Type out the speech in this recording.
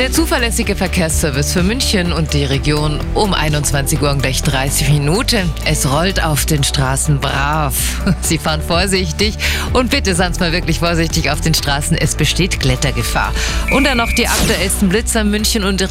Der zuverlässige Verkehrsservice für München und die Region um 21 Uhr und gleich 30 Minuten. Es rollt auf den Straßen brav. Sie fahren vorsichtig und bitte seien Sie mal wirklich vorsichtig auf den Straßen. Es besteht Klettergefahr. Und dann noch die aktuellsten Blitzer München und die Region.